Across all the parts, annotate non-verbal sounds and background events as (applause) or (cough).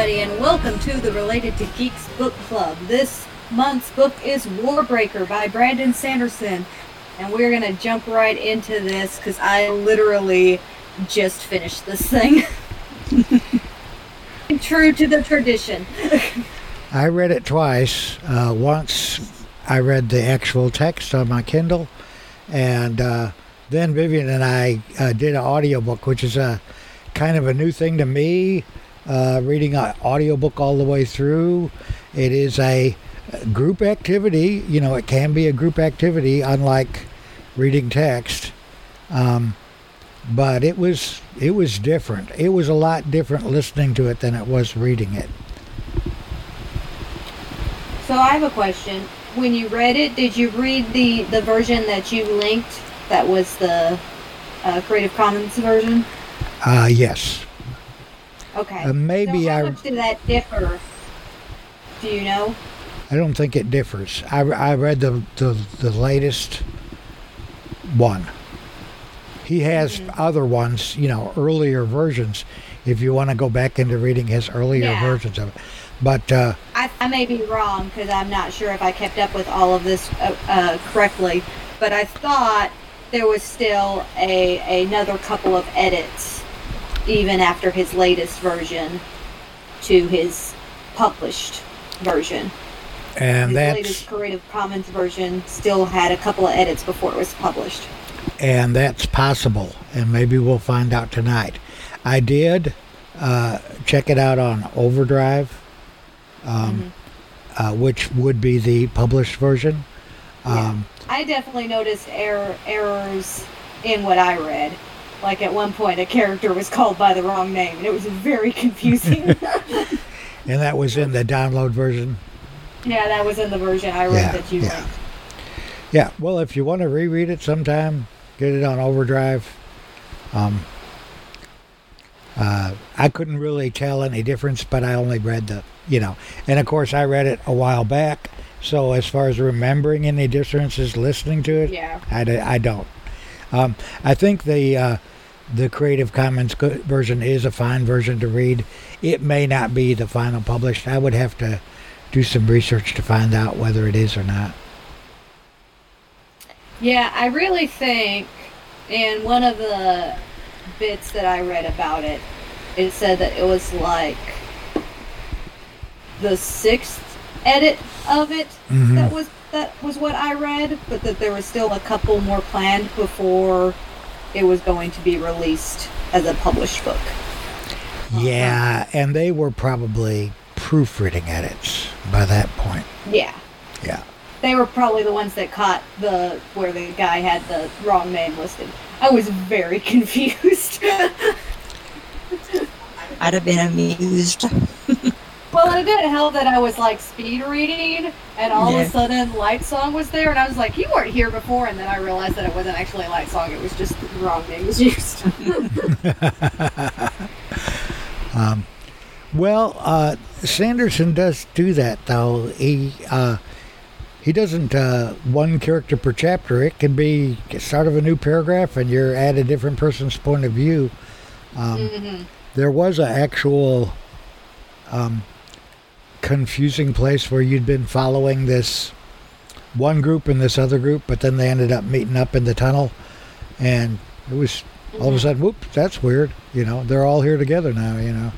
everybody, and welcome to the Related to Geeks Book Club. This month's book is Warbreaker by Brandon Sanderson, and we're gonna jump right into this because I literally just finished this thing. (laughs) True to the tradition. I read it twice. Uh, once I read the actual text on my Kindle, and uh, then Vivian and I uh, did an audiobook, which is a kind of a new thing to me. Uh, reading an audiobook all the way through, it is a group activity. You know, it can be a group activity, unlike reading text. Um, but it was it was different. It was a lot different listening to it than it was reading it. So I have a question. When you read it, did you read the the version that you linked? That was the uh, Creative Commons version. Uh, yes. Okay. Uh, maybe so how I- much did that differ? Do you know? I don't think it differs. I, I read the, the the latest one. He has other ones, you know, earlier versions. If you want to go back into reading his earlier Yeah. versions of it, but uh, I, I may be wrong because I'm not sure if I kept up with all of this uh, uh, correctly, but I thought there was still a another couple of edits even after his latest version to his published version. and his that's latest Creative Commons version still had a couple of edits before it was published. and that's possible, and maybe we'll find out tonight. I did uh, check it out on Overdrive, um, uh, which would be the published version. Yeah. Um, I definitely noticed error errors in what I read. Like at one point, a character was called by the wrong name, and it was very confusing. (laughs) (laughs) and that was in the download version. yeah, that was in the version I read Yeah, that you yeah. Yeah, well, if you want to reread it sometime, get it on overdrive. Um, uh, I couldn't really tell any difference, but I only read the, you know, and of course I read it a while back. So as far as remembering any differences, listening to it, Yeah. I, d- I don't. Um, I think the uh, the Creative Commons version is a fine version to read. It may not be the final published. I would have to do some research to find out whether it is or not. Yeah, I really think in one of the bits that I read about it, it said that it was like the sixth edit of it Mhm. that was that was what I read, but that there was still a couple more planned before it was going to be released as a published book. Yeah, and they were probably proofreading edits by that point. Yeah. Yeah. They were probably the ones that caught the where the guy had the wrong name listed. I was very (laughs) confused. I'd have been amused. Well, it didn't help that I was like speed reading, and all Yeah. of a sudden Lightsong was there, and I was like, "You weren't here before," and then I realized that it wasn't actually Lightsong; it was just the wrong name was used. (laughs) (laughs) Well, uh, Sanderson does do that though. He uh, he doesn't uh, one character per chapter. It can be start of a new paragraph, and you're at a different person's point of view. Um, There was an actual um, confusing place where you'd been following this one group and this other group, but then they ended up meeting up in the tunnel, and it was all of a sudden, whoops, that's weird. You know, they're all here together now. You know,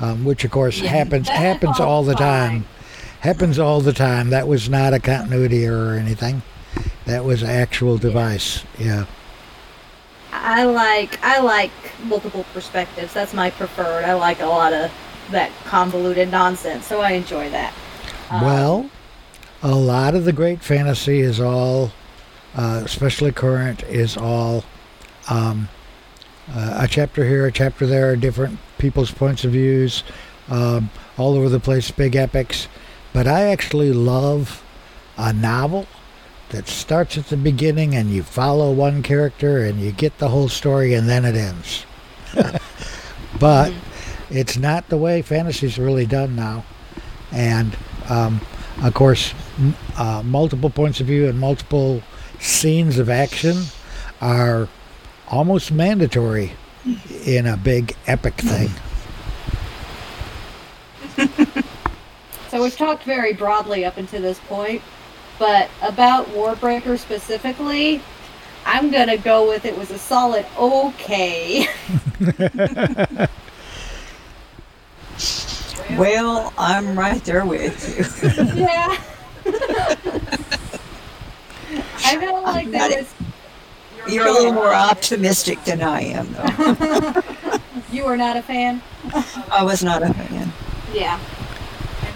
um, which of course Yeah. happens (laughs) happens all the time. Happens all the time. That was not a continuity error or anything. That was actual device. Yeah. I like I like multiple perspectives. That's my preferred. I like a lot of that convoluted nonsense, so I enjoy that. Um, Well, a lot of the great fantasy is all, uh, especially current, is all um, uh, a chapter here, a chapter there, different people's points of views, um, all over the place, big epics. But I actually love a novel that starts at the beginning and you follow one character and you get the whole story and then it ends. (laughs) but it's not the way fantasy's really done now. And um, of course, m- uh, multiple points of view and multiple scenes of action are almost mandatory in a big epic thing. (laughs) So we've talked very broadly up until this point, but about Warbreaker specifically, I'm gonna go with it was a solid okay. (laughs) (laughs) Well, I'm right there with you. (laughs) yeah. (laughs) I feel like I'm not- was You're a little more optimistic than I am, though. (laughs) you were not a fan. I was not a fan. Yeah.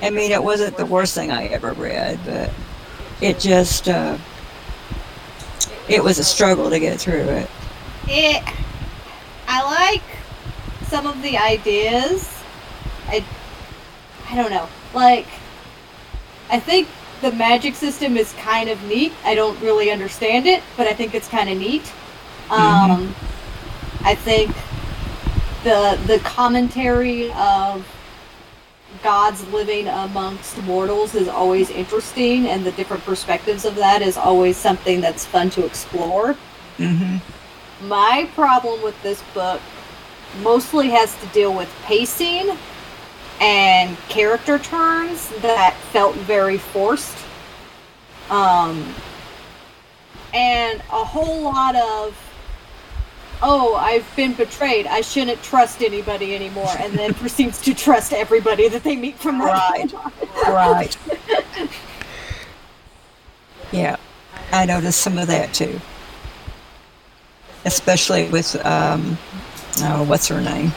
I mean, it wasn't the worst thing I ever read, but it just, uh, it was a struggle to get through it. It. I like some of the ideas. I. Don't know. Like. I think the magic system is kind of neat. I don't really understand it, but I think it's kind of neat. Um, I think the the commentary of gods living amongst mortals is always interesting, and the different perspectives of that is always something that's fun to explore. hmm My problem with this book mostly has to deal with pacing and character turns that felt very forced. Um, and a whole lot of, oh, I've been betrayed. I shouldn't trust anybody anymore. And then (laughs) proceeds to trust everybody that they meet from that Right. point on. Right. (laughs) yeah, I noticed some of that too. Especially with, um, oh, what's her name?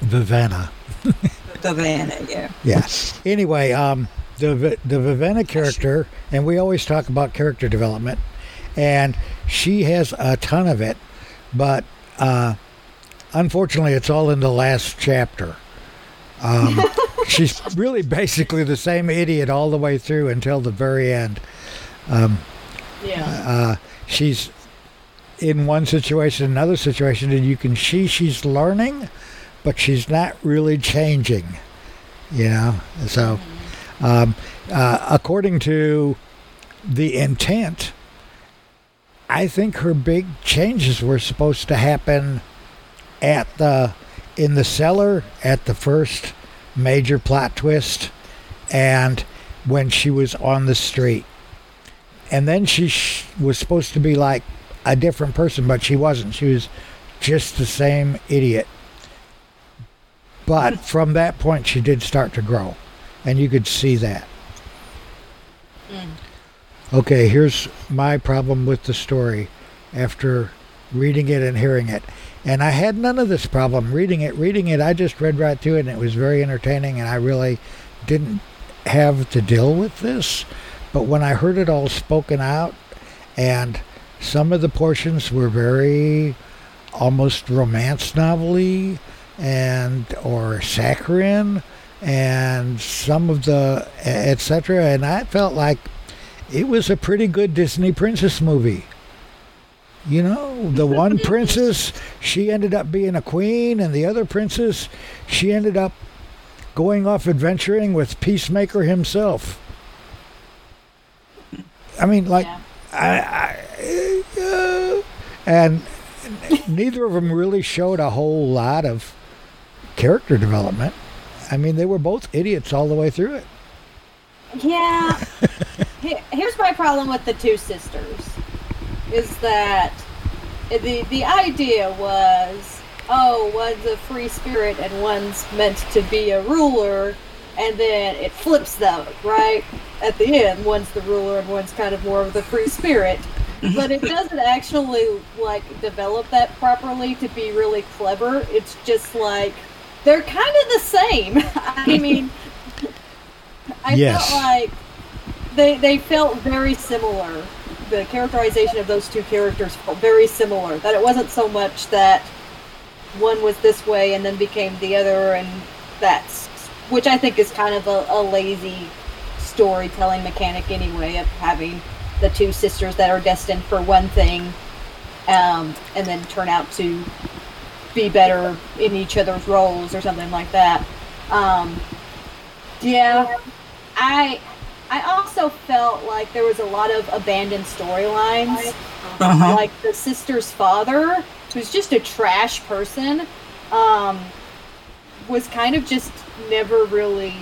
Vivenna. (laughs) Savannah, yeah. Yeah. Anyway, um, the the Vivenna character, and we always talk about character development, and she has a ton of it, but uh, unfortunately, it's all in the last chapter. Um, (laughs) she's really basically the same idiot all the way through until the very end. Yeah. Uh, she's in one situation, another situation, and you can see she's learning, but she's not really changing. You know, so um, uh, according to the intent, I think her big changes were supposed to happen at the in the cellar at the first major plot twist, and when she was on the street and then she sh- was supposed to be like a different person, but she wasn't. She was just the same idiot. But from that point, she did start to grow, and you could see that. Mm. Okay, here's my problem with the story after reading it and hearing it. And I had none of this problem reading it. Reading it, I just read right through it, and it was very entertaining, and I really didn't have to deal with this. But when I heard it all spoken out, and some of the portions were very almost romance novelty and or saccharine and some of the etc and i felt like it was a pretty good disney princess movie. You know the (laughs) one princess she ended up being a queen and the other princess she ended up going off adventuring with peacemaker himself. I mean like yeah. I, I uh, and neither of them really showed a whole lot of character development. I mean, they were both idiots all the way through it. Yeah. (laughs) Here's my problem with the two sisters is that the the idea was oh one's a free spirit and one's meant to be a ruler and then it flips them right at the end one's the ruler and one's kind of more of the free spirit mm-hmm. but it doesn't actually like develop that properly to be really clever it's just like they're kind of the same (laughs) i mean i Yes. felt like they they felt very similar. The characterization of those two characters felt very similar. That it wasn't so much that one was this way and then became the other, and that's which I think is kind of a, a lazy storytelling mechanic anyway of having the two sisters that are destined for one thing, um, and then turn out to be better in each other's roles or something like that. Um, yeah, I I also felt like there was a lot of abandoned storylines. Uh-huh. Like the sister's father, who's just a trash person, um, was kind of just never really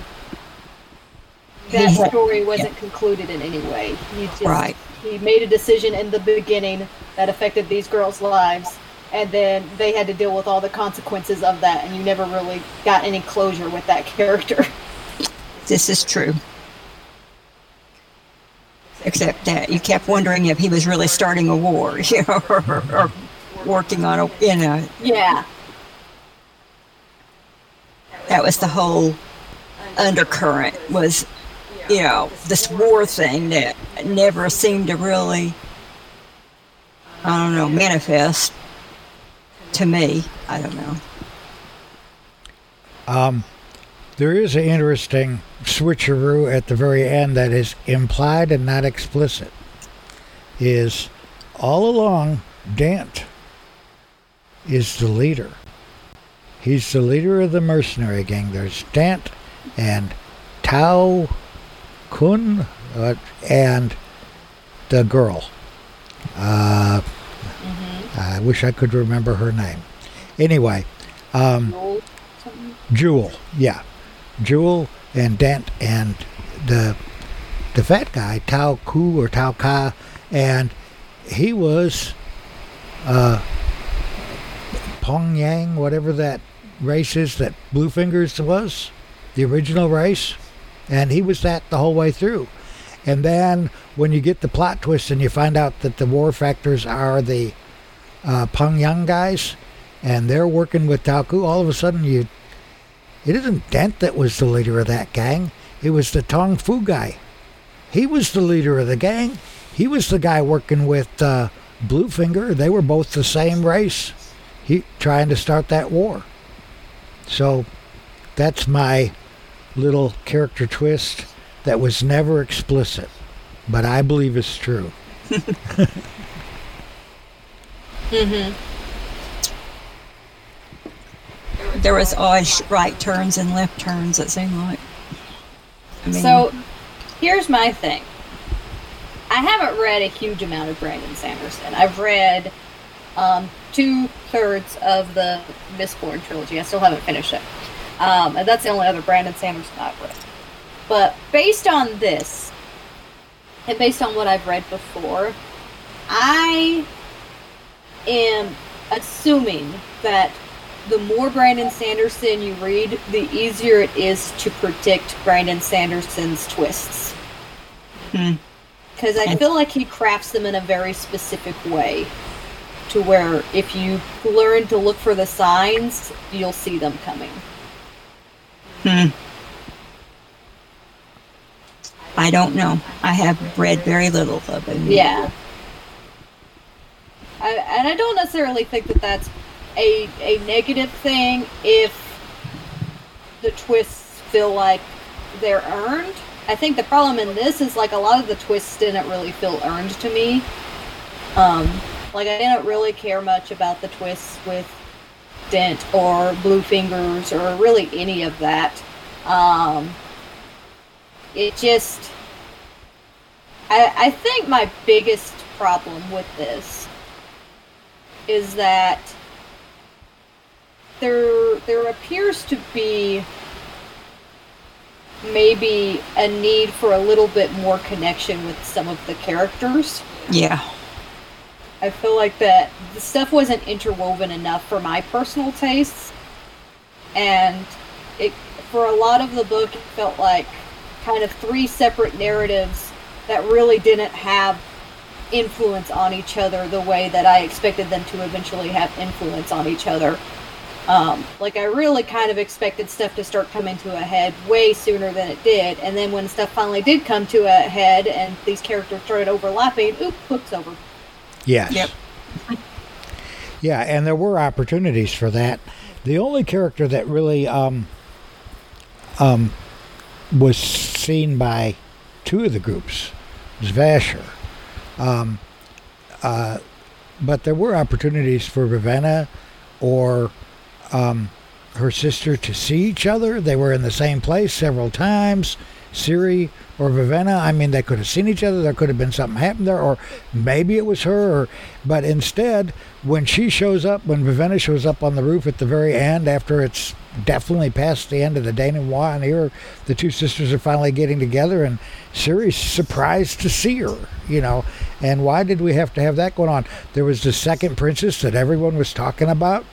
that story wasn't concluded in any way. He just Right. he made a decision in the beginning that affected these girls' lives, and then they had to deal with all the consequences of that, and you never really got any closure with that character. (laughs) This is true. Except that you kept wondering if he was really starting a war, (laughs) you know, or, or working on a, in a, yeah, that was the whole undercurrent was, you know, this war thing that never seemed to really, I don't know, manifest to me. I don't know. Um, there is an interesting switcheroo at the very end that is implied and not explicit. Is all along Dant is the leader. He's the leader of the mercenary gang. There's Dant and Tao Kun uh, and the girl. Uh, I wish I could remember her name. Anyway, um, Jewel, yeah, Jewel and Denth and the the fat guy Tao Ku or Tao Ka, and he was uh, Pong Yang, whatever that race is that Bluefingers was, the original race, and he was that the whole way through. And then when you get the plot twist and you find out that the war factors are the uh, Pong Yang guys, and they're working with Tao Ku, all of a sudden you it isn't Denth that was the leader of that gang. It was the Tong Fu guy. He was the leader of the gang. He was the guy working with uh, Bluefinger. They were both the same race. He trying to start that war. So that's my little character twist that was never explicit, but I believe it's true. (laughs) Mm-hmm. There was always right turns and left turns. It seemed like. I mean, So, here's my thing. I haven't read a huge amount of Brandon Sanderson. I've read um, two thirds of the Mistborn trilogy. I still haven't finished it, um, and that's the only other Brandon Sanderson I've read. But based on this, and based on what I've read before, I am assuming that the more Brandon Sanderson you read, the easier it is to predict Brandon Sanderson's twists. Hmm. Because I feel like he crafts them in a very specific way to where if you learn to look for the signs, you'll see them coming. Hmm. I don't know. I have read very little of him. Yeah. I, and I don't necessarily think that that's a, a negative thing if the twists feel like they're earned. I think the problem in this is like a lot of the twists didn't really feel earned to me. Um, like I didn't really care much about the twists with Denth or Bluefingers or really any of that. Um, it just I, I think my biggest problem with this is that there there appears to be maybe a need for a little bit more connection with some of the characters. Yeah. I feel like that the stuff wasn't interwoven enough for my personal tastes, and it for a lot of the book it felt like kind of three separate narratives that really didn't have influence on each other the way that I expected them to eventually have influence on each other. Um, like I really kind of expected stuff to start coming to a head way sooner than it did, and then when stuff finally did come to a head and these characters started overlapping, oop, book's over. Yes. Yep. Yeah, and there were opportunities for that. The only character that really um, um, was seen by two of the groups was Vasher. Um, uh, but there were opportunities for Ravenna or um, her sister to see each other. They were in the same place several times. Siri or Vivenna. I mean, they could have seen each other. There could have been something happened there, or maybe it was her. Or, but instead, when she shows up, when Vivenna shows up on the roof at the very end, after it's definitely past the end of the denouement, and here the two sisters are finally getting together, and Siri's surprised to see her. You know, and why did we have to have that going on? There was the second princess that everyone was talking about.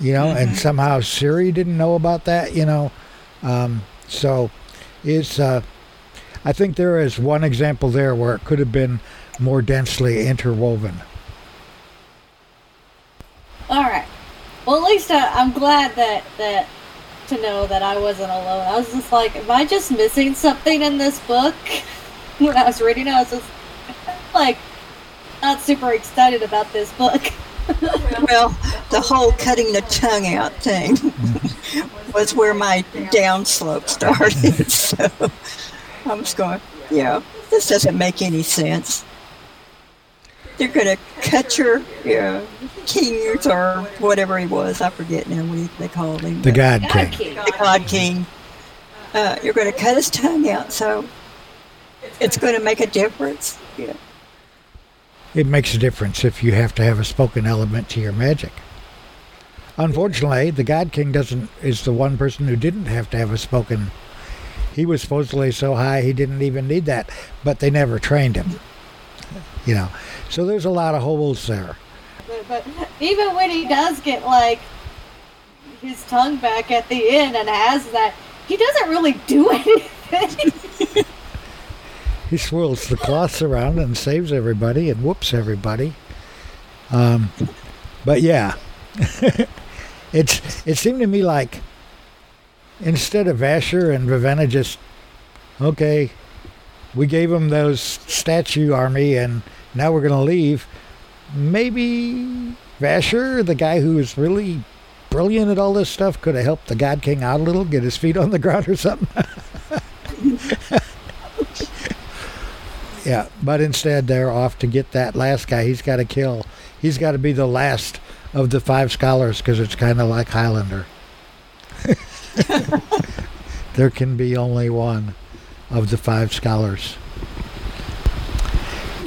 You know, and somehow Siri didn't know about that. You know, um, so it's. Uh, I think there is one example there where it could have been more densely interwoven. All right. Well, at least I, I'm glad that that to know that I wasn't alone. I was just like, am I just missing something in this book? (laughs) when I was reading, it, I was just (laughs) like not super excited about this book. Well, the whole cutting the tongue out thing (laughs) was where my downslope started. So I was going, yeah, this doesn't make any sense. They're going to cut your yeah, king or whatever he was. I forget now what they called him. The but- God God King. King. the God King. Uh, you're going to cut his tongue out, so it's going to make a difference. Yeah. It makes a difference if you have to have a spoken element to your magic. Unfortunately, the God King doesn't is the one person who didn't have to have a spoken. He was supposedly so high he didn't even need that, but they never trained him. You know, so there's a lot of holes there. But, but even when he does get like his tongue back at the end and has that, he doesn't really do (laughs) anything. (laughs) (laughs) He swirls the cloths around and saves everybody and whoops everybody. Um, but yeah, it's it seemed to me like instead of Vasher and Vivenna just okay, we gave them those statue army and now we're gonna leave. Maybe Vasher, the guy who is really brilliant at all this stuff, could have helped the God King out a little, get his feet (laughs) on the ground or something. Yeah, but instead they're off to get that last guy. He's got to kill. He's got to be the last of the five scholars because it's kind of like Highlander. (laughs) there can be only one of the five scholars.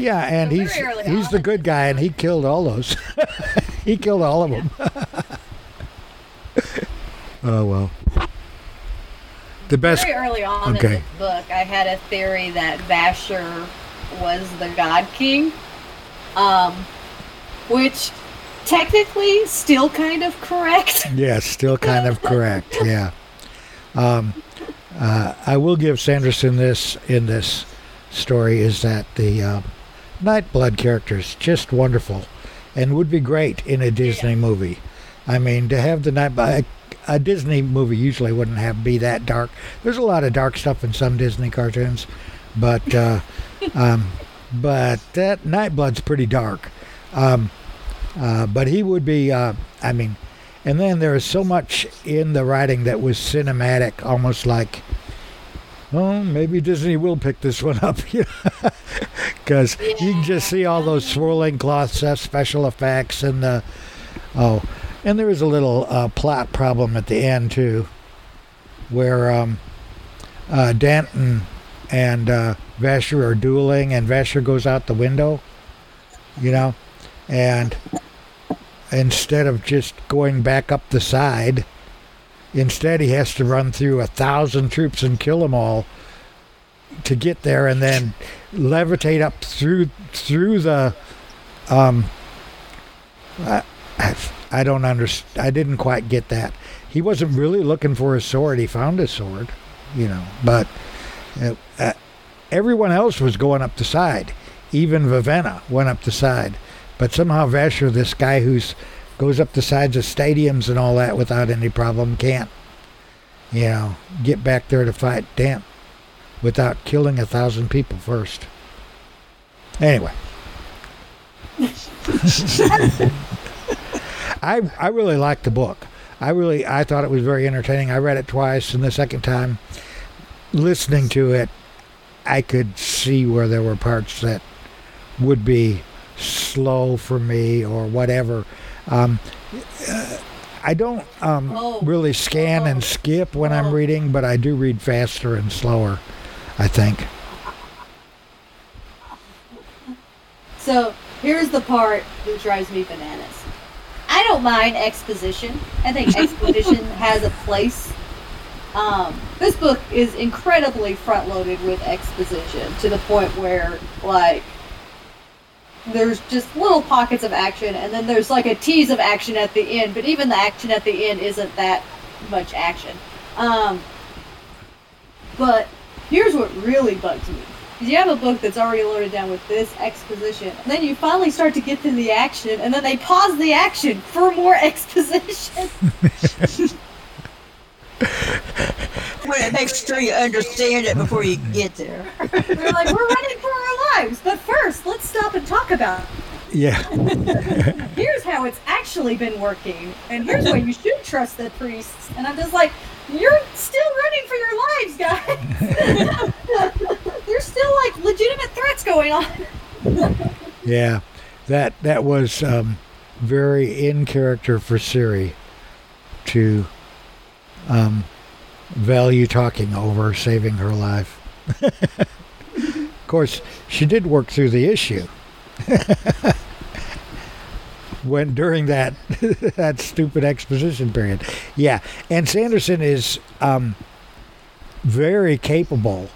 Yeah, and So he's he's on, the good guy, and he killed all those. (laughs) he killed all of them. (laughs) oh well. The best. Very early on Okay. in the book, I had a theory that Vasher was the God King, um, which technically still kind of correct. (laughs) Yes, still kind of correct. Yeah. Um, uh, I will give Sanderson this in this story is that the uh, Nightblood characters just wonderful, and would be great in a Disney movie. I mean, to have the night a, a Disney movie usually wouldn't have be that dark. There's a lot of dark stuff in some Disney cartoons, but uh, (laughs) um, but that Nightblood's pretty dark. Um, uh, but he would be. Uh, I mean, and then there is so much in the writing that was cinematic, almost like, oh, maybe Disney will pick this one up, (laughs) because you can just see all those swirling cloths, sets, special effects, and the oh, and there is a little uh, plot problem at the end too, where um, uh, Danton and uh, Vasher are dueling, and Vasher goes out the window, you know, and instead of just going back up the side, instead he has to run through a thousand troops and kill them all to get there, and then levitate up through through the. Um, I, I don't understand. I didn't quite get that. He wasn't really looking for a sword. He found a sword, you know, but uh, uh, everyone else was going up the side. Even Vivenna went up the side. But somehow Vasher, this guy who's goes up the sides of stadiums and all that without any problem, can't, you know, get back there to fight Denth without killing a thousand people first. Anyway. (laughs) I I really liked the book. I really I thought it was very entertaining. I read it twice, and the second time, listening to it, I could see where there were parts that would be slow for me or whatever. Um, uh, I don't um, Oh. really scan Oh. and skip when I'm Oh. reading, but I do read faster and slower. I think. So here's the part that drives me bananas. I don't mind exposition. I think (laughs) exposition has a place. Um, this book is incredibly front loaded with exposition to the point where, like, there's just little pockets of action, and then there's like a tease of action at the end, but even the action at the end isn't that much action. Um, but here's what really bugs me. You have a book that's already loaded down with this exposition, and then you finally start to get to the action, and then they pause the action for more (laughs) exposition. (laughs) Well, it sure you understand it before you get there. We're like, we're running for our lives, but first, let's stop and talk about it. (laughs) Yeah. (laughs) here's how it's actually been working, and here's why you should trust the priests. And I'm just like, you're still running for your lives, guys. (laughs) There's still like legitimate threats going on. Yeah, that that was um, very in character for Siri to um, value talking over saving her life. (laughs) of course, she did work through the issue (laughs) when during that (laughs) that stupid exposition period. Yeah, and Sanderson is um, very capable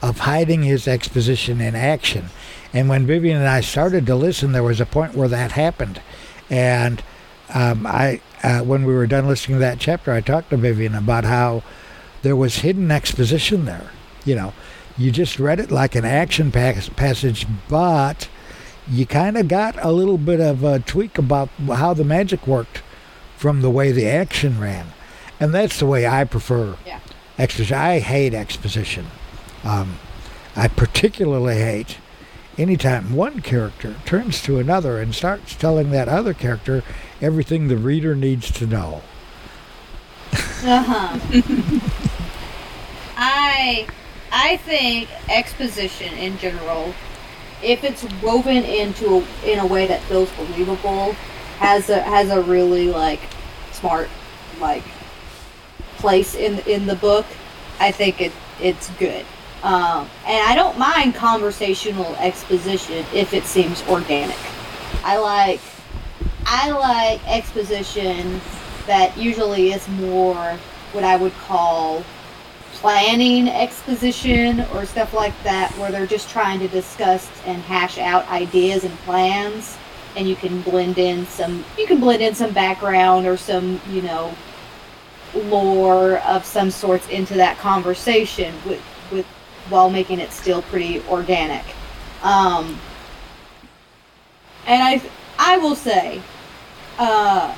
of hiding his exposition in action. And when Vivian and I started to listen, there was a point where that happened. And um, I, uh, when we were done listening to that chapter, I talked to Vivian about how there was hidden exposition there. You know, you just read it like an action pas- passage, but you kind of got a little bit of a tweak about how the magic worked from the way the action ran. And that's the way I prefer Yeah. exposition. I hate exposition. Um, I particularly hate anytime one character turns to another and starts telling that other character everything the reader needs to know. Uh huh. (laughs) I I think exposition in general, if it's woven into a, in a way that feels believable, has a has a really like smart like place in in the book. I think it it's good. Um, and I don't mind conversational exposition if it seems organic. I like I like exposition that usually is more what I would call planning exposition or stuff like that, where they're just trying to discuss and hash out ideas and plans, and you can blend in some you can blend in some background or some you know lore of some sorts into that conversation with with while making it still pretty organic. Um, and I I will say, uh,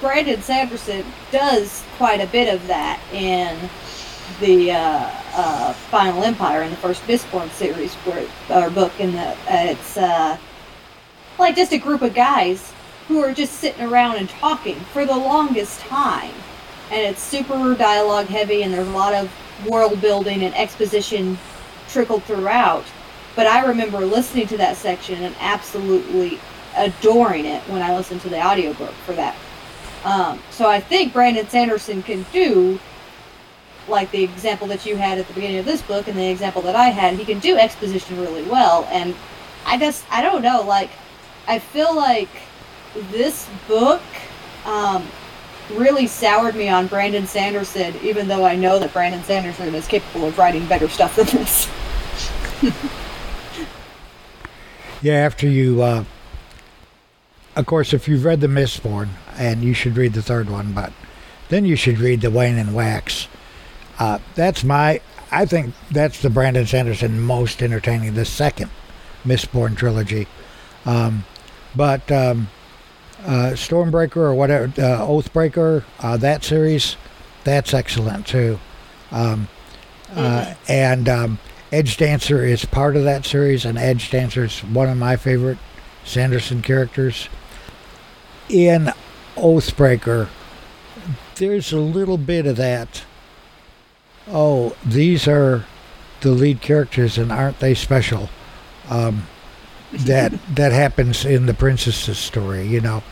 Brandon Sanderson does quite a bit of that in the uh, uh, Final Empire in the first Mistborn series, or book in the it's uh, like just a group of guys who are just sitting around and talking for the longest time, and it's super dialogue heavy, and there's a lot of world building and exposition trickled throughout. But I remember listening to that section and absolutely adoring it when I listened to the audiobook for that. Um, so I think Brandon Sanderson can do, like the example that you had at the beginning of this book and the example that I had, he can do exposition really well. And I just, I don't know, like, I feel like this book um, really soured me on Brandon Sanderson, even though I know that Brandon Sanderson is capable of writing better stuff than this. (laughs) Yeah, after you, uh, of course, if you've read the Mistborn, and you should read the third one, but then you should read the Wayne and Wax. Uh, that's my, I think that's the Brandon Sanderson most entertaining, the second Mistborn trilogy. Um, but um, uh, Stormbreaker or whatever, uh, Oathbreaker, uh, that series, that's excellent too. Um, uh, and um, Edgedancer is part of that series, and Edgedancer is one of my favorite Sanderson characters. In Oathbreaker, there's a little bit of that. Oh, these are the lead characters, and aren't they special? Um, that (laughs) that happens in the princess's story, you know.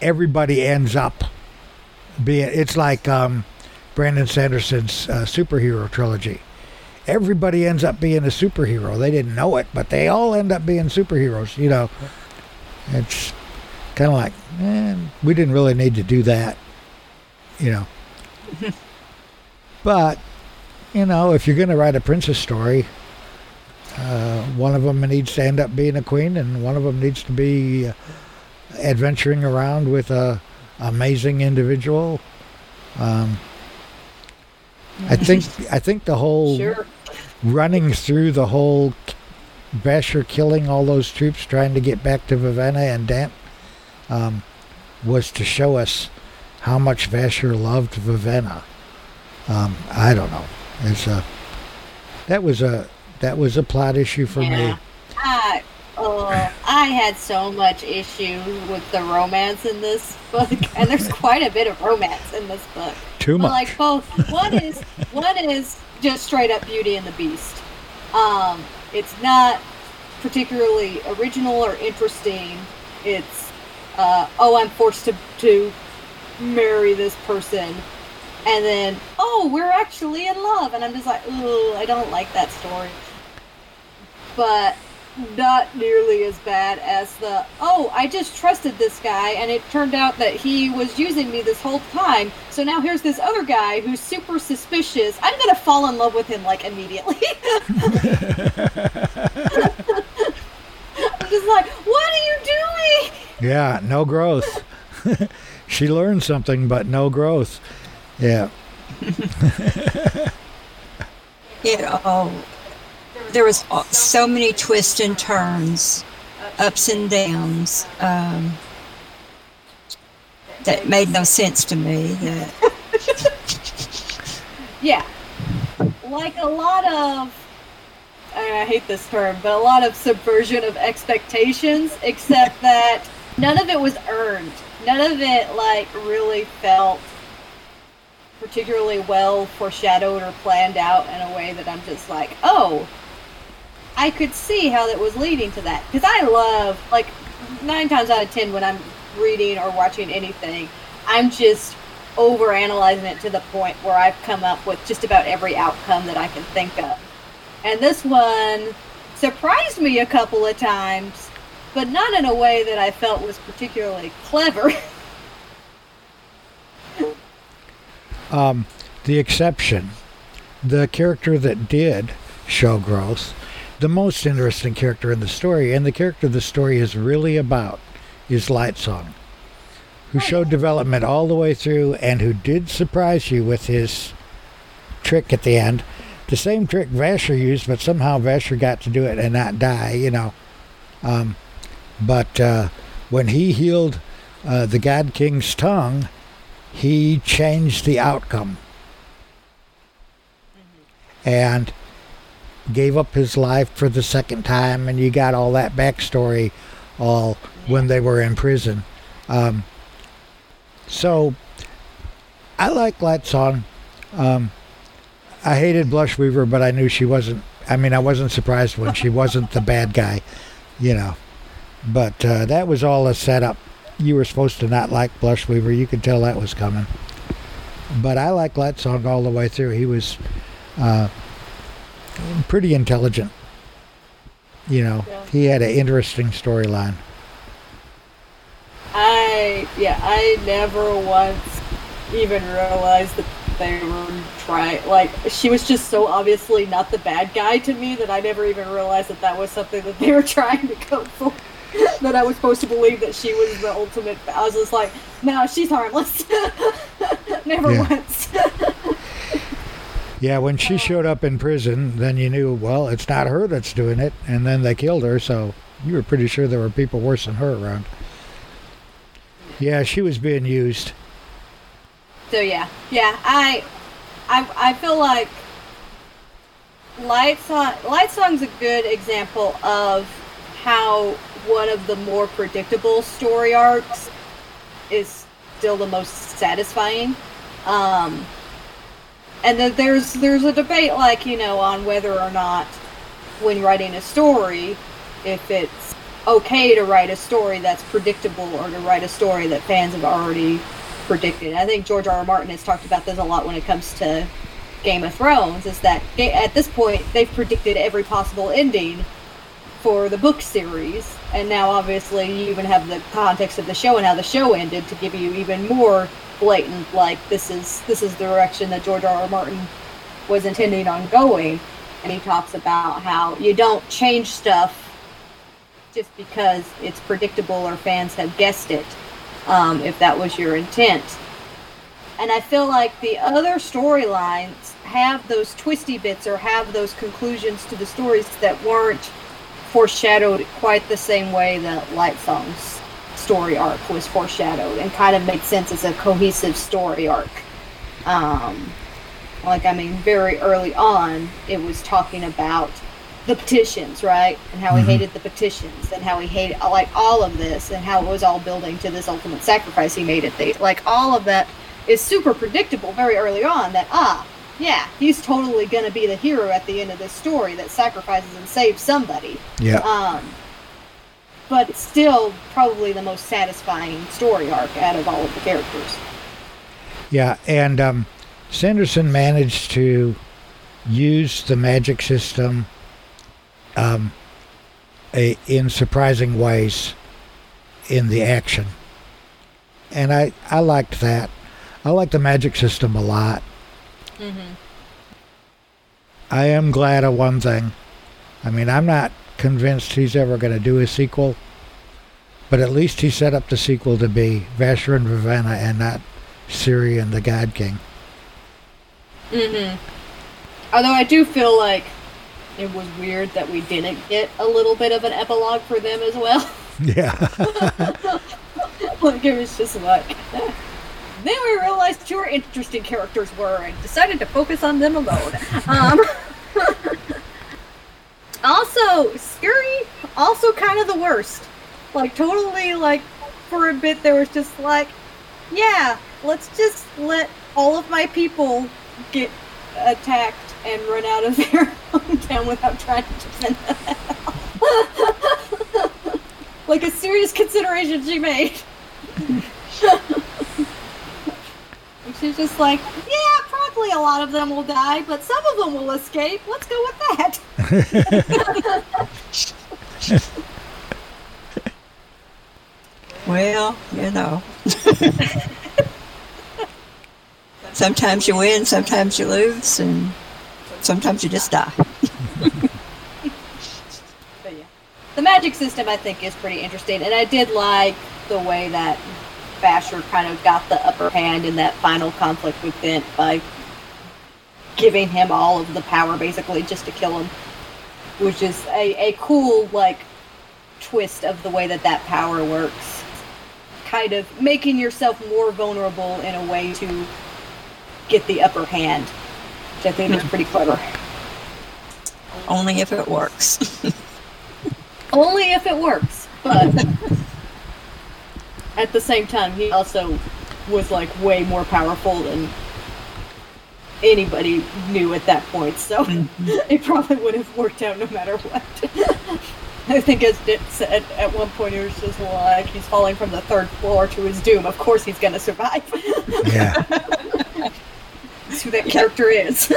everybody ends up being. It's like um, Brandon Sanderson's uh, superhero trilogy. Everybody ends up being a superhero. They didn't know it, but they all end up being superheroes. You know, it's kind of like, eh, we didn't really need to do that. You know, (laughs) but you know, if you're going to write a princess story, uh, one of them needs to end up being a queen, and one of them needs to be uh, adventuring around with a amazing individual. Um, I think (laughs) I think the whole Sure. running through the whole Vasher killing all those troops trying to get back to Vivenna and Dant um, was to show us how much Vasher loved Vivenna. Um, I don't know. It's a that was a that was a plot issue for Yeah. me. I, uh, I had so much issue with the romance in this book, (laughs) and there's quite a bit of romance in this book. Too But, much. like both, one is one is just straight up Beauty and the Beast. Um, it's not particularly original or interesting. It's uh, oh, I'm forced to to marry this person, and then oh, we're actually in love, and I'm just like, oh, I don't like that story. But not nearly as bad as the oh i just trusted this guy and it turned out that he was using me this whole time. So now here's this other guy who's super suspicious. I'm gonna fall in love with him like immediately. (laughs) (laughs) I'm just like what are you doing yeah, no growth. (laughs) she learned something, but no growth. Yeah. (laughs) You know, there was so many twists and turns, ups and downs, um, that made no sense to me. That (laughs) yeah like a lot of I hate this term, but a lot of subversion of expectations, except that none of it was earned. None of it like really felt particularly well foreshadowed or planned out in a way that I'm just like, oh, I could see how that was leading to that. Because I love, like, nine times out of ten when I'm reading or watching anything, I'm just over analyzing it to the point where I've come up with just about every outcome that I can think of. And this one surprised me a couple of times, but not in a way that I felt was particularly clever. (laughs) um, the exception, the character that did show growth, the most interesting character in the story, and the character the story is really about, is Lightsong, who showed development all the way through and who did surprise you with his trick at the end. The same trick Vasher used, but somehow Vasher got to do it and not die, you know. Um, but uh, when he healed uh, the God King's tongue, he changed the outcome. And gave up his life for the second time and you got all that backstory all when they were in prison. Um, so i like Lightsong. Um, i hated Blushweaver but i knew she wasn't i mean i wasn't surprised when she wasn't the bad guy you know but uh, that was all a setup you were supposed to not like Blushweaver. You could tell that was coming. But I like Lightsong all the way through. He was uh, pretty intelligent. You know, Yeah. he had an interesting storyline. I yeah, I never once even realized that they were trying. Like she was just so obviously not the bad guy to me that I never even realized that that was something that they were (laughs) trying to go for. (laughs) that I was supposed to believe that she was the ultimate. I was just like, no, she's harmless. (laughs) never Yeah. once. Yeah, when she uh. showed up in prison, then you knew, well, it's not her that's doing it. And then they killed her, so you were pretty sure there were people worse than her around. Yeah, she was being used. So yeah, yeah, I, I, I feel like Lightsong, Light Song's a good example of how one of the more predictable story arcs is still the most satisfying. Um, and then there's there's a debate like you know on whether or not when writing a story if it's okay to write a story that's predictable or to write a story that fans have already predicted. I think George R. R. Martin has talked about this a lot when it comes to Game of Thrones. Is that at this point they've predicted every possible ending for the book series, and now obviously you even have the context of the show and how the show ended to give you even more blatant like this is this is the direction that George R. R. Martin was intending on going, and he talks about how you don't change stuff just because it's predictable or fans have guessed it, um, if that was your intent. And I feel like the other storylines have those twisty bits or have those conclusions to the stories that weren't foreshadowed quite the same way that Lightsong's story arc was foreshadowed and kind of made sense as a cohesive story arc. Um, like, I mean, very early on, it was talking about the petitions, right? And how Mhm. he hated the petitions and how he hated, like, all of this and how it was all building to this ultimate sacrifice he made at the, like, all of that is super predictable very early on that, ah, yeah, he's totally gonna be the hero at the end of this story that sacrifices and saves somebody. Yeah. Um, but it's still probably the most satisfying story arc out of all of the characters. Yeah, and um, Sanderson managed to use the magic system um, a, in surprising ways in the action. And I, I liked that. I like the magic system a lot. I am glad of one thing. I mean, I'm not convinced he's ever going to do a sequel, but at least he set up the sequel to be Vasher and Vivenna and not Siri and the God King. Mm-hmm. Although I do feel like it was weird that we didn't get a little bit of an epilogue for them as well. Yeah. (laughs) like it was just like. (laughs) Then we realized who our interesting characters were and decided to focus on them alone. Um, (laughs) also, Scary, also kind of the worst. Like, totally, like, for a bit, there was just like, yeah, let's just let all of my people get attacked and run out of (laughs) their hometown without trying to defend them. (laughs) like a serious consideration she made. She's just like, yeah, probably a lot of them will die, but some of them will escape. Let's go with that. (laughs) Well, you know. (laughs) sometimes you win, sometimes you lose, and sometimes you just die. (laughs) Yeah. The magic system, I think, is pretty interesting, and I did like the way that Vasher kind of got the upper hand in that final conflict with Denth by giving him all of the power, basically, just to kill him, which is a, a cool, like, twist of the way that that power works. Kind of making yourself more vulnerable in a way to get the upper hand, which I think is pretty clever. Only if it works. (laughs) Only if it works, but (laughs) at the same time, he also was like way more powerful than anybody knew at that point. So mm-hmm. (laughs) it probably would have worked out no matter what. (laughs) I think, as Dick said at one point, it was just like he's falling from the third floor to his doom. Of course, he's gonna survive. yeah. (laughs) That's who that character is.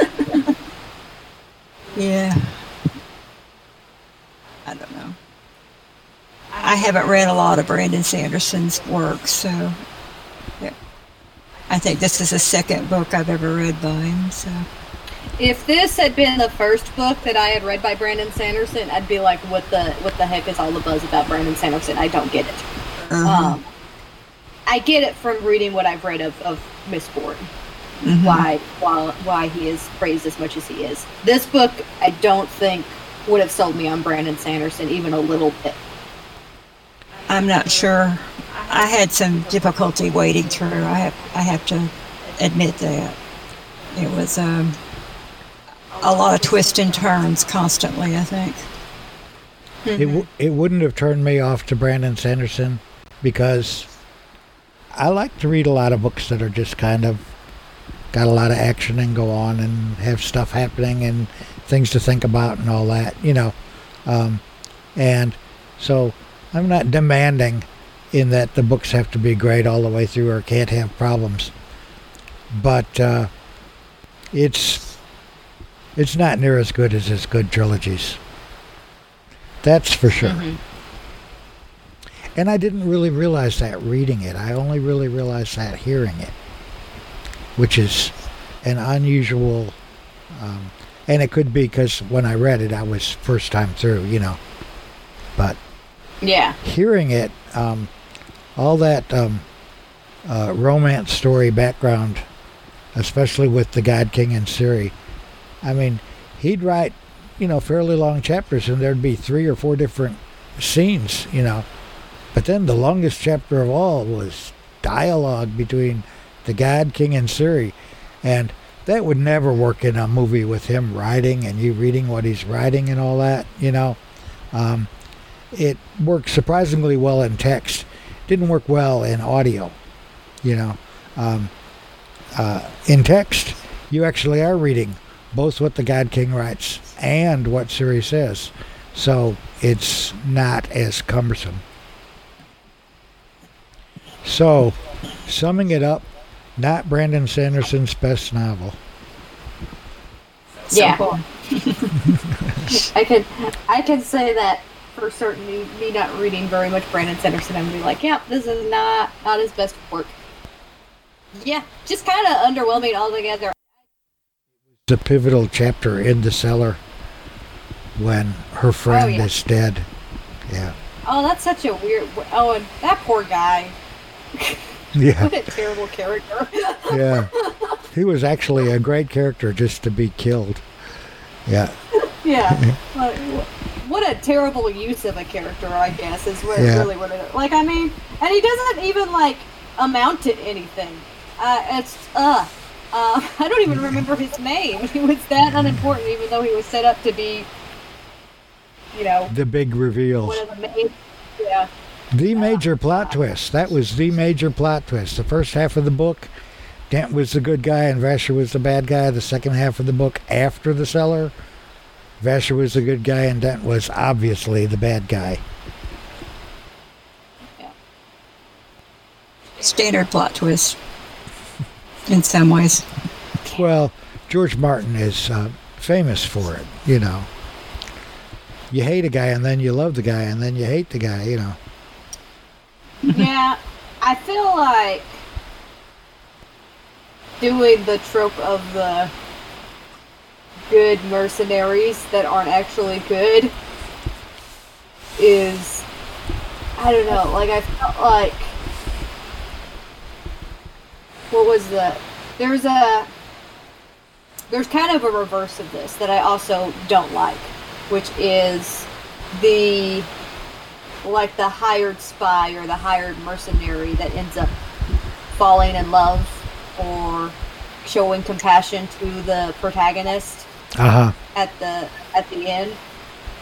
yeah. I don't know. I haven't read a lot of Brandon Sanderson's work, so yeah. I think this is the second book I've ever read by him. So if this had been the first book that I had read by Brandon Sanderson, I'd be like, "What the what the heck is all the buzz about Brandon Sanderson? I don't get it." uh-huh. Um, I get it from reading what I've read of, of Mistborn, Mhm. why, why why he is praised as much as he is. This book, I don't think would have sold me on Brandon Sanderson even a little bit. I'm not sure. I had some difficulty wading through. I have I have to admit that it was um, a lot of twists and turns constantly. I think. It, w- it wouldn't have turned me off to Brandon Sanderson because I like to read a lot of books that are just kind of got a lot of action and go on and have stuff happening and things to think about and all that, you know. Um, and so I'm not demanding in that the books have to be great all the way through or can't have problems. But uh, it's it's not near as good as his good trilogies. That's for sure. Mm-hmm. And I didn't really realize that reading it. I only really realized that hearing it, which is an unusual. Um, and it could be because when I read it, I was first time through, you know. But Yeah. hearing it, um, all that um, uh, romance story background, especially with the God King and Siri, I mean, he'd write, you know, fairly long chapters, and there'd be three or four different scenes, you know. But then the longest chapter of all was dialogue between the God King and Siri, and that would never work in a movie with him writing and you reading what he's writing and all that, you know. Um, it worked surprisingly well in text. Didn't work well in audio, you know. Um, uh, in text, you actually are reading both what the God King writes and what Siri says, so it's not as cumbersome. So, summing it up, not Brandon Sanderson's best novel. Yeah. (laughs) I could I could say that for certain. Me, me not reading very much Brandon Sanderson, I'm gonna be like, yeah, this is not not his best work. Yeah, just kind of underwhelming altogether. The pivotal chapter in the cellar when her oh, friend yeah. is dead. Yeah. Oh, that's such a weird. Oh, and that poor guy. Yeah. (laughs) What a terrible character. (laughs) Yeah. He was actually a great character just to be killed. Yeah. yeah. (laughs) What a terrible use of a character, I guess, is what Yeah. really what it. Like, I mean, and he doesn't even like amount to anything. Uh, it's uh. Uh, (laughs) I don't even remember his name. He was that unimportant, even though he was set up to be, you know, The big reveals. one of the main. Yeah. The major plot twist. That was the major plot twist. The first half of the book, Denth was the good guy and Vasher was the bad guy. The second half of the book, after the cellar, Vasher was the good guy and Denth was obviously the bad guy. Standard plot twist. In some ways. Well, George Martin is uh, famous for it, you know. You hate a guy and then you love the guy and then you hate the guy, you know. (laughs) yeah, I feel like doing the trope of the good mercenaries that aren't actually good is I don't know, like I felt like what was the there's a there's kind of a reverse of this that I also don't like, which is the like the hired spy or the hired mercenary that ends up falling in love or showing compassion to the protagonist Uh huh. at the at the end.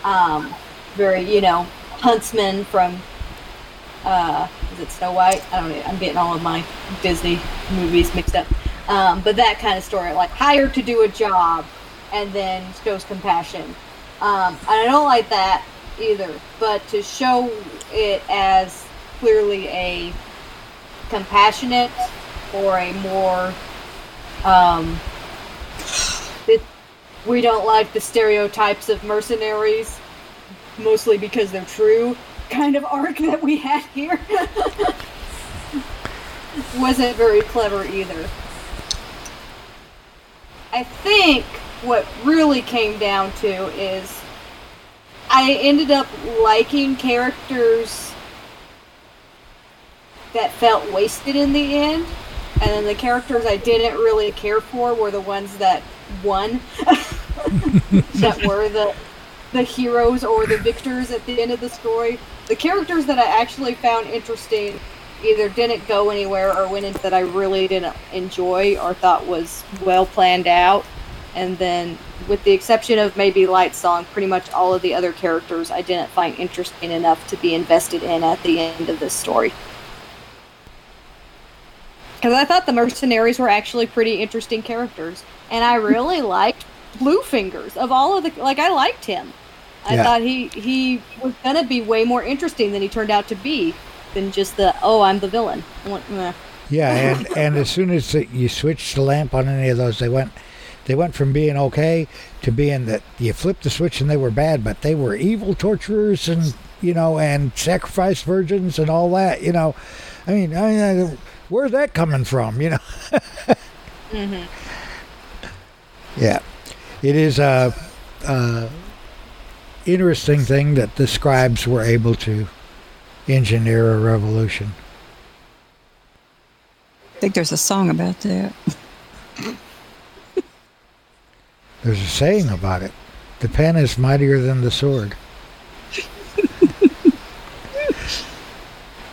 Um, very, you know, huntsman from uh, is it Snow White? I don't know. I'm getting all of my Disney movies mixed up. Um, but that kind of story, like hired to do a job and then shows compassion. Um, and I don't like that either. But to show it as clearly a compassionate or a more um, we don't like the stereotypes of mercenaries, mostly because they're true, kind of arc (laughs) that we had here. (laughs) Wasn't very clever either. I think what really came down to is I ended up liking characters that felt wasted in the end. And then the characters I didn't really care for were the ones that won. (laughs) that were the the heroes or the victors at the end of the story. The characters that I actually found interesting either didn't go anywhere or went into that I really didn't enjoy or thought was well planned out. And then, with the exception of maybe Lightsong, pretty much all of the other characters I didn't find interesting enough to be invested in at the end of this story. Because I thought the mercenaries were actually pretty interesting characters, and I really liked Bluefingers. Of all of the, like, I liked him. I Yeah. thought he he was gonna be way more interesting than he turned out to be, than just the oh I'm the villain. Yeah, and (laughs) and as soon as you switched the lamp on any of those, they went they went from being okay to being that you flipped the switch and they were bad, but they were evil torturers and you know and sacrifice virgins and all that. You know, I mean, I, I, where's that coming from? You know. (laughs) Mhm. Yeah, it is a, a interesting thing that the scribes were able to engineer a revolution. I think there's a song about that. There's a saying about it: "The pen is mightier than the sword."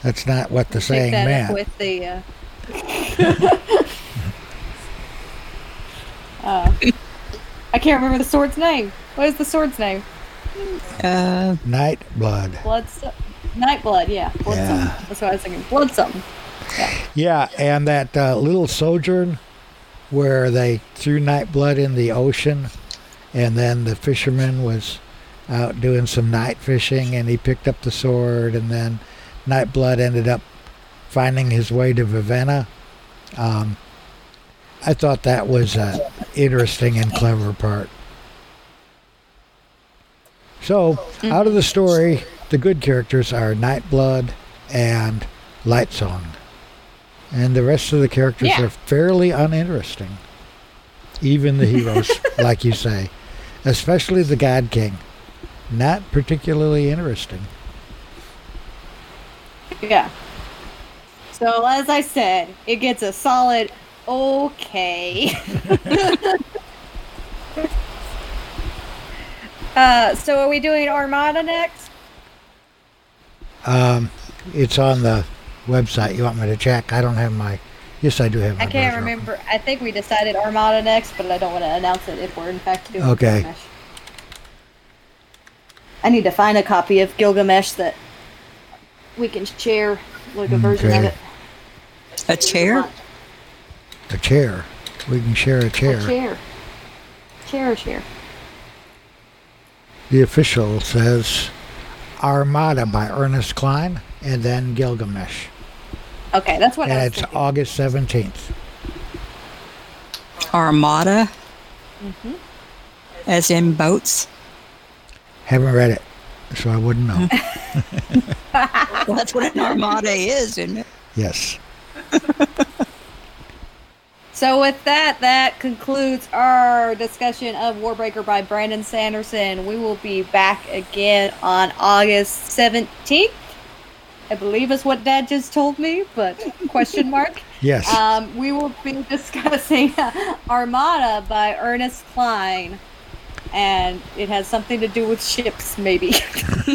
That's not what the Take saying that meant. with the. Uh, (laughs) (laughs) uh, I can't remember the sword's name. What is the sword's name? Uh, Night blood. Blood. Nightblood. Yeah. Blood Yeah. something. That's what I was thinking. Blood something. Yeah, and that uh, little sojourn where they threw Nightblood in the ocean, and then the fisherman was out doing some night fishing, and he picked up the sword, and then Nightblood ended up finding his way to Vivenna. Um, I thought that was an interesting and clever part. So, out of the story, the good characters are Nightblood and Lightsong. And the rest of the characters Yeah. are fairly uninteresting. Even the heroes, (laughs) like you say. Especially the God King. Not particularly interesting. Yeah. So as I said, it gets a solid okay. (laughs) (laughs) uh, so are we doing Armada next? Um, it's on the website. You want me to check? I don't have my. Yes, I do have my. I can't browser open. remember. I think we decided Armada next, but I don't want to announce it if we're in fact doing Okay. Gilgamesh. I need to find a copy of Gilgamesh that we can share, like a version of it. a chair? A chair. We can share a chair. A chair. Chair, a chair. The official says Armada by Ernest Cline and then Gilgamesh. Okay, that's what I And was it's thinking. August 17th. Armada? Mhm. As in boats? Haven't read it, so I wouldn't know. (laughs) Well, that's what an armada is, isn't it? yes. (laughs) So with that, that concludes our discussion of Warbreaker by Brandon Sanderson. We will be back again on August 17th. I believe is what Dad just told me, but (laughs) question mark. Yes. Um, we will be (laughs) discussing Armada by Ernest Cline. And it has something to do with ships, maybe. (laughs)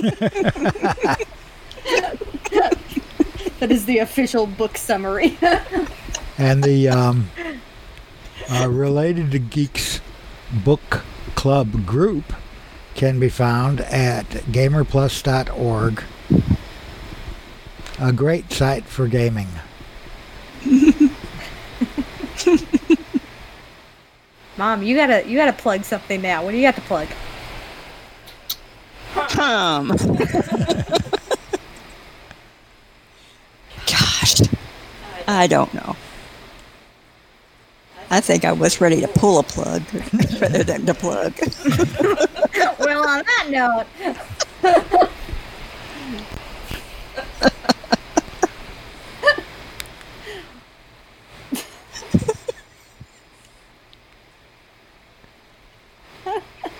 that is the official book summary. And the um, uh, Related to Geeks book club group can be found at gamerplus.org. A great site for gaming. (laughs) Mom, you gotta you gotta plug something now. What do you got to plug? Um. (laughs) Gosh. I don't know. I think I was ready to pull a plug (laughs) rather than to plug. (laughs) well, on that note,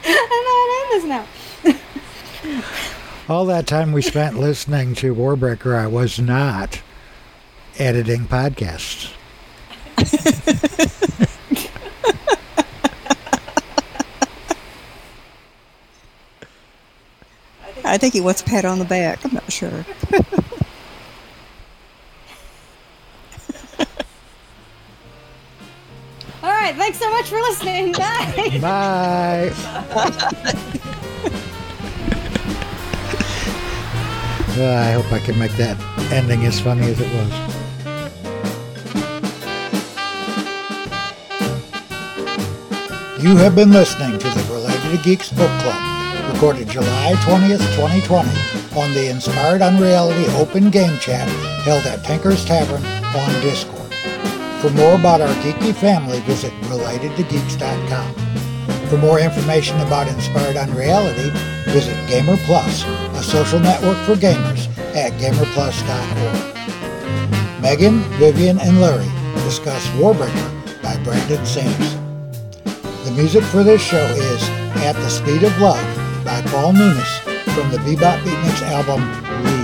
I'm not in this now. All that time we spent listening to Warbreaker, I was not editing podcasts. I think he wants a pat on the back. I'm not sure. All right, thanks so much for listening. Bye. Bye. (laughs) Uh, I hope I can make that ending as funny as it was. You have been listening to the Related to Geeks Book Club recorded July 20th, 2020 on the Inspired Unreality Open Game Chat held at Tinker's Tavern on Discord. For more about our geeky family, visit relatedtogeeks.com. For more information about Inspired Unreality, visit Gamer Plus, a social network for gamers at gamerplus.org. Megan, Vivian, and Larry discuss Warbreaker by Brandon Sims. Music for this show is At the Speed of Love by Paul Nunes from the Bebop Beatniks album.